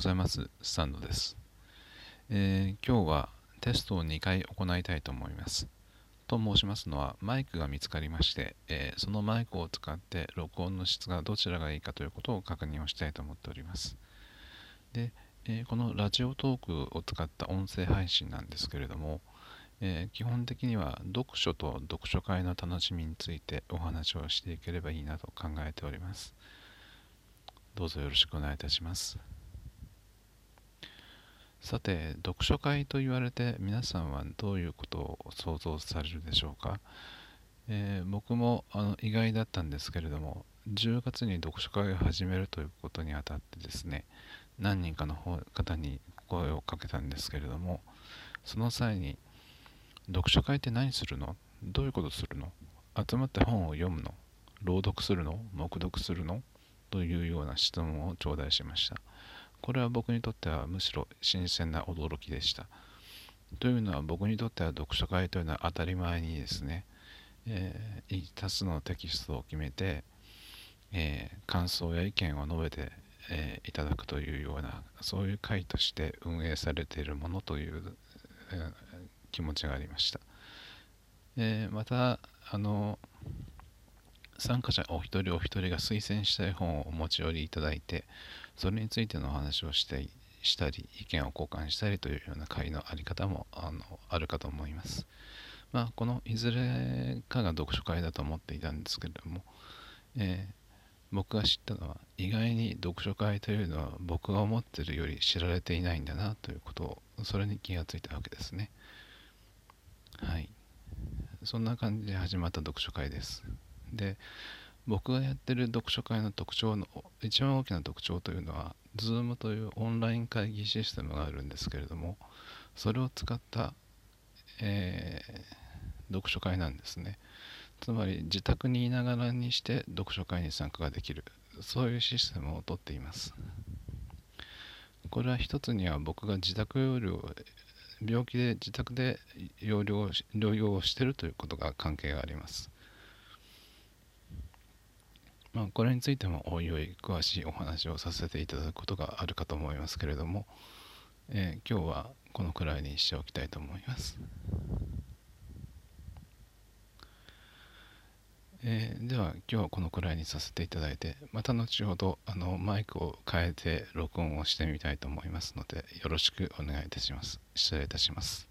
ございます。スタンドです、えー、今日はテストを2回行いたいと思います。と申しますのは、マイクが見つかりまして、えー、そのマイクを使って録音の質がどちらがいいかということを確認をしたいと思っております。で、えー、このラジオトークを使った音声配信なんですけれども、え基本的には読書と読書会の楽しみについてお話をしていければいいなと考えております。どうぞよろしくお願いいたします。さて、読書会と言われて皆さんはどういうことを想像されるでしょうか、えー、僕もあの意外だったんですけれども、10月に読書会を始めるということにあたってですね、何人かの方に声をかけたんですけれども、その際に、読書会って何するの？どういうことするの？集まって本を読むの？朗読するの？黙読するの？というような質問を頂戴しました。これは僕にとってはむしろ新鮮な驚きでした。というのは僕にとっては読書会というのは当たり前にですね、えー、多数のテキストを決めて、えー、感想や意見を述べて、えー、いただくというようなそういう会として運営されているものという、えー、気持ちがありました。えまたあの参加者お一人お一人が推薦したい本をお持ち寄りいただいてそれについてのお話をしてしたり意見を交換したりというような会のあり方もあのあるかと思います。まあ、このいずれかが読書会だと思っていたんですけれども、えー、僕が知ったのは意外に読書会というのは僕が思ってるより知られていないんだなということをそれに気がついたわけですね。はい。そんな感じで始まった読書会です。で僕がやってる読書会の特徴の一番大きな特徴というのは Zoom というオンライン会議システムがあるんですけれどもそれを使った、えー、読書会なんですね。つまり自宅にいながらにして読書会に参加ができる。そういうシステムをとっています。これは一つには僕が自宅療養病気で自宅で療養療養をしているということが関係があります。まあ、これについてもおいおい詳しいお話をさせていただくことがあるかと思いますけれども、えー、今日はこのくらいにしておきたいと思います。えー、では今日はこのくらいにさせていただいてまた後ほどあのマイクを変えて録音をしてみたいと思いますのでよろしくお願いいたします失礼いたします